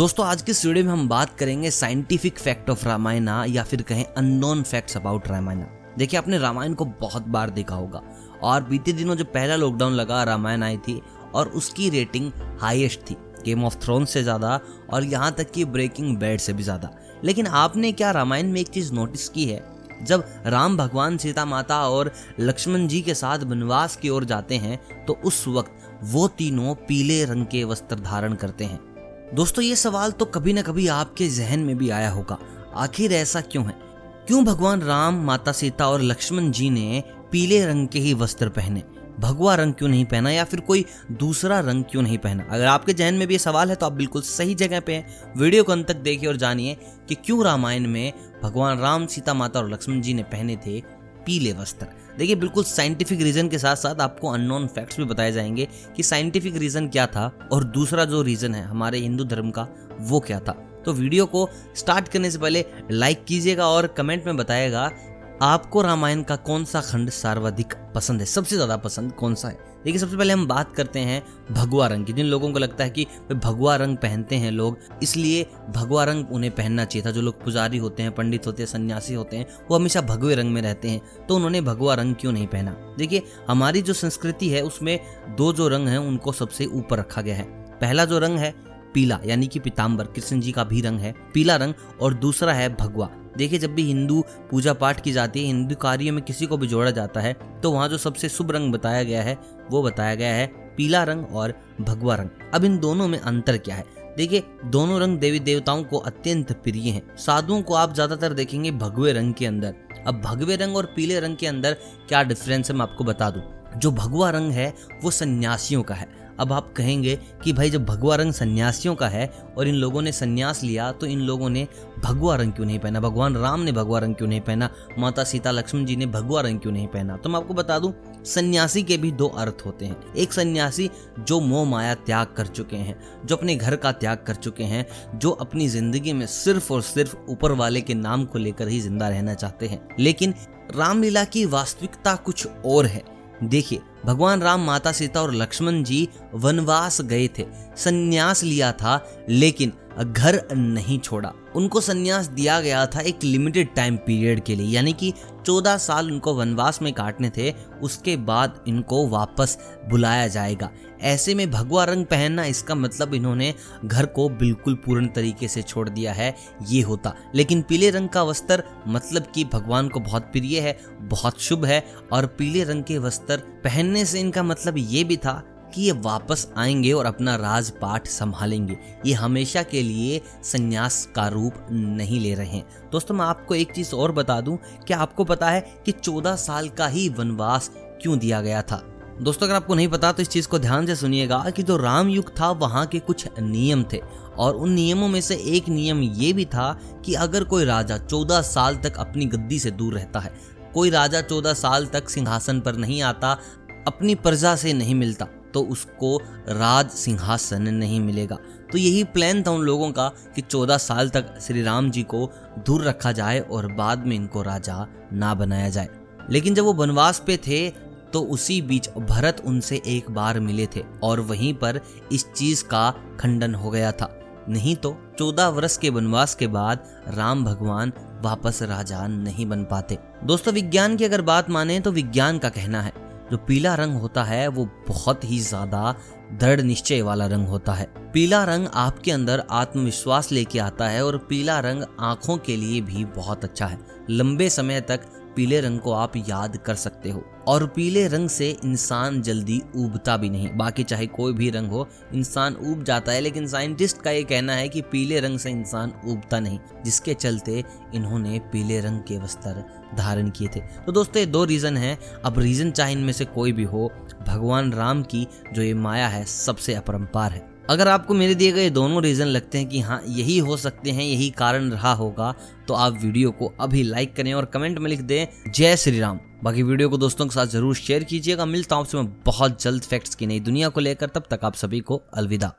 दोस्तों, आज के इस वीडियो में हम बात करेंगे साइंटिफिक फैक्ट ऑफ़ रामायणा या फिर कहें अननोन फैक्ट्स अबाउट रामायणा। देखिए, आपने रामायण को बहुत बार देखा होगा और बीते दिनों जो पहला लॉकडाउन लगा, रामायण आई थी और उसकी रेटिंग हाईएस्ट थी गेम ऑफ़ थ्रोन से ज़्यादा और यहाँ तक कि ब्रेकिंग बैड से भी ज़्यादा। लेकिन आपने क्या रामायण में एक चीज़ नोटिस की है? जब राम भगवान सीता माता और लक्ष्मण जी के साथ वनवास की ओर जाते हैं तो उस वक्त वो तीनों पीले रंग के वस्त्र धारण करते हैं। दोस्तों, ये सवाल तो कभी ना कभी आपके जहन में भी आया होगा। आखिर ऐसा क्यों है? क्यों भगवान राम, माता सीता और लक्ष्मण जी ने पीले रंग के ही वस्त्र पहने? भगवा रंग क्यों नहीं पहना या फिर कोई दूसरा रंग क्यों नहीं पहना? अगर आपके जहन में भी ये सवाल है तो आप बिल्कुल सही जगह पे हैं। वीडियो को अंत तक देखिए और जानिए कि क्यों रामायण में भगवान राम, सीता माता और लक्ष्मण जी ने पहने थे पीले वस्त्र। देखिए, बिल्कुल साइंटिफिक रीजन के साथ साथ आपको अननोन फैक्ट्स भी बताए जाएँगे कि साइंटिफिक रीजन क्या था और दूसरा जो रीजन है हमारे हिंदू धर्म का, वो क्या था। तो वीडियो को स्टार्ट करने से पहले लाइक कीजिएगा और कमेंट में बताएगा, आपको रामायण का कौन सा खंड सर्वाधिक पसंद है? सबसे ज़्यादा पसंद कौन सा है? देखिए, सबसे पहले हम बात करते हैं भगवा रंग की। जिन लोगों को लगता है कि भगवा रंग पहनते हैं लोग, इसलिए भगवा रंग उन्हें पहनना चाहिए था। जो लोग पुजारी होते हैं, पंडित होते हैं, सन्यासी होते हैं, वो हमेशा भगवे रंग में रहते हैं तो उन्होंने भगवा रंग क्यों नहीं पहना? देखिए, हमारी जो संस्कृति है, उसमें दो जो रंग है, उनको सबसे ऊपर रखा गया है। पहला जो रंग है, पीला, यानी कि पीताम्बर कृष्ण जी का भी रंग है, पीला रंग, और दूसरा है भगवा। देखिए, जब भी हिंदू पूजा पाठ की जाती है, हिंदू कार्यों में किसी को भी जोड़ा जाता है तो वहाँ जो सबसे शुभ रंग बताया गया है, वो बताया गया है पीला रंग और भगवा रंग। अब इन दोनों में अंतर क्या है? देखिए, दोनों रंग देवी देवताओं को अत्यंत प्रिय हैं। साधुओं को आप ज़्यादातर देखेंगे भगवे रंग के अंदर। अब भगवे रंग और पीले रंग के अंदर क्या डिफरेंस है, मैं आपको बता दूँ। जो भगवा रंग है, वो सन्यासियों का है। अब आप कहेंगे कि भाई जब भगवा रंग सन्यासियों का है और इन लोगों ने सन्यास लिया तो इन लोगों ने भगवा रंग क्यों नहीं पहना? भगवान राम ने भगवा रंग क्यों नहीं पहना? माता सीता लक्ष्मण जी ने भगवा रंग क्यों नहीं पहना? तो मैं आपको बता दूँ, सन्यासी के भी दो अर्थ होते हैं। एक सन्यासी जो मोह माया त्याग कर चुके हैं, जो अपने घर का त्याग कर चुके हैं, जो अपनी ज़िंदगी में सिर्फ़ और सिर्फ़ ऊपर वाले के नाम को लेकर ही ज़िंदा रहना चाहते हैं। लेकिन रामलीला की वास्तविकता कुछ और है। देखिए भगवान राम माता सीता और लक्ष्मण जी वनवास गए थे। संन्यास लिया था, लेकिन घर नहीं छोड़ा। उनको संन्यास दिया गया था एक लिमिटेड टाइम पीरियड के लिए, यानी कि चौदह साल उनको वनवास में काटने थे, उसके बाद इनको वापस बुलाया जाएगा। ऐसे में भगवा रंग पहनना इसका मतलब इन्होंने घर को बिल्कुल पूर्ण तरीके से छोड़ दिया है, ये होता। लेकिन पीले रंग का वस्त्र मतलब कि भगवान को बहुत प्रिय है, बहुत शुभ है, और पीले रंग के वस्त्र पहनने से इनका मतलब ये भी था कि ये वापस आएँगे और अपना राजपाठ संभालेंगे। ये हमेशा के लिए संन्यास का रूप नहीं ले रहे हैं। दोस्तों, मैं आपको एक चीज़ और बता दूँ, क्या आपको पता है कि चौदह साल का ही वनवास क्यों दिया गया था? दोस्तों, अगर आपको नहीं पता तो इस चीज़ को ध्यान से सुनिएगा कि जो राम युग था, वहाँ के कुछ नियम थे। और उन नियमों में से एक नियम ये भी था कि अगर कोई राजा चौदह साल तक अपनी गद्दी से दूर रहता है, कोई राजा चौदह साल तक सिंहासन पर नहीं आता अपनी प्रजा से नहीं मिलता तो उसको राज सिंहासन नहीं मिलेगा। तो यही प्लान था उन लोगों का कि चौदह साल तक श्री राम जी को दूर रखा जाए और बाद में इनको राजा ना बनाया जाए। लेकिन जब वो वनवास पे थे तो उसी बीच भरत उनसे एक बार मिले थे और वहीं पर इस चीज़ का खंडन हो गया था। नहीं तो चौदह वर्ष के वनवास के बाद राम भगवान वापस राजा नहीं बन पाते। दोस्तों, विज्ञान की अगर बात माने तो विज्ञान का कहना है जो पीला रंग होता है, वो बहुत ही ज़्यादा दृढ़ निश्चय वाला रंग होता है। पीला रंग आपके अंदर आत्मविश्वास लेके आता है और पीला रंग आँखों के लिए भी बहुत अच्छा है। लंबे समय तक पीले रंग को आप याद कर सकते हो। और पीले रंग से इंसान जल्दी उबता भी नहीं। बाकी चाहे कोई भी रंग हो, इंसान उब जाता है, लेकिन साइंटिस्ट का ये कहना है कि पीले रंग से इंसान उबता नहीं, जिसके चलते इन्होंने पीले रंग के वस्त्र धारण किए थे। तो दोस्तों, ये दो रीजन हैं। अब रीजन चाहे इनमें से कोई भी हो, भगवान राम की जो ये माया है, सबसे अपरंपार है। अगर आपको मेरे दिए गए दोनों रीजन लगते हैं कि हाँ यही हो सकते हैं, यही कारण रहा होगा तो आप वीडियो को अभी लाइक करें और कमेंट में लिख दें, जय श्री राम। बाकी वीडियो को दोस्तों के साथ ज़रूर शेयर कीजिएगा। मिलता हूँ आपसे मैं बहुत जल्द फैक्ट्स की नई दुनिया को लेकर। तब तक आप सभी को अलविदा।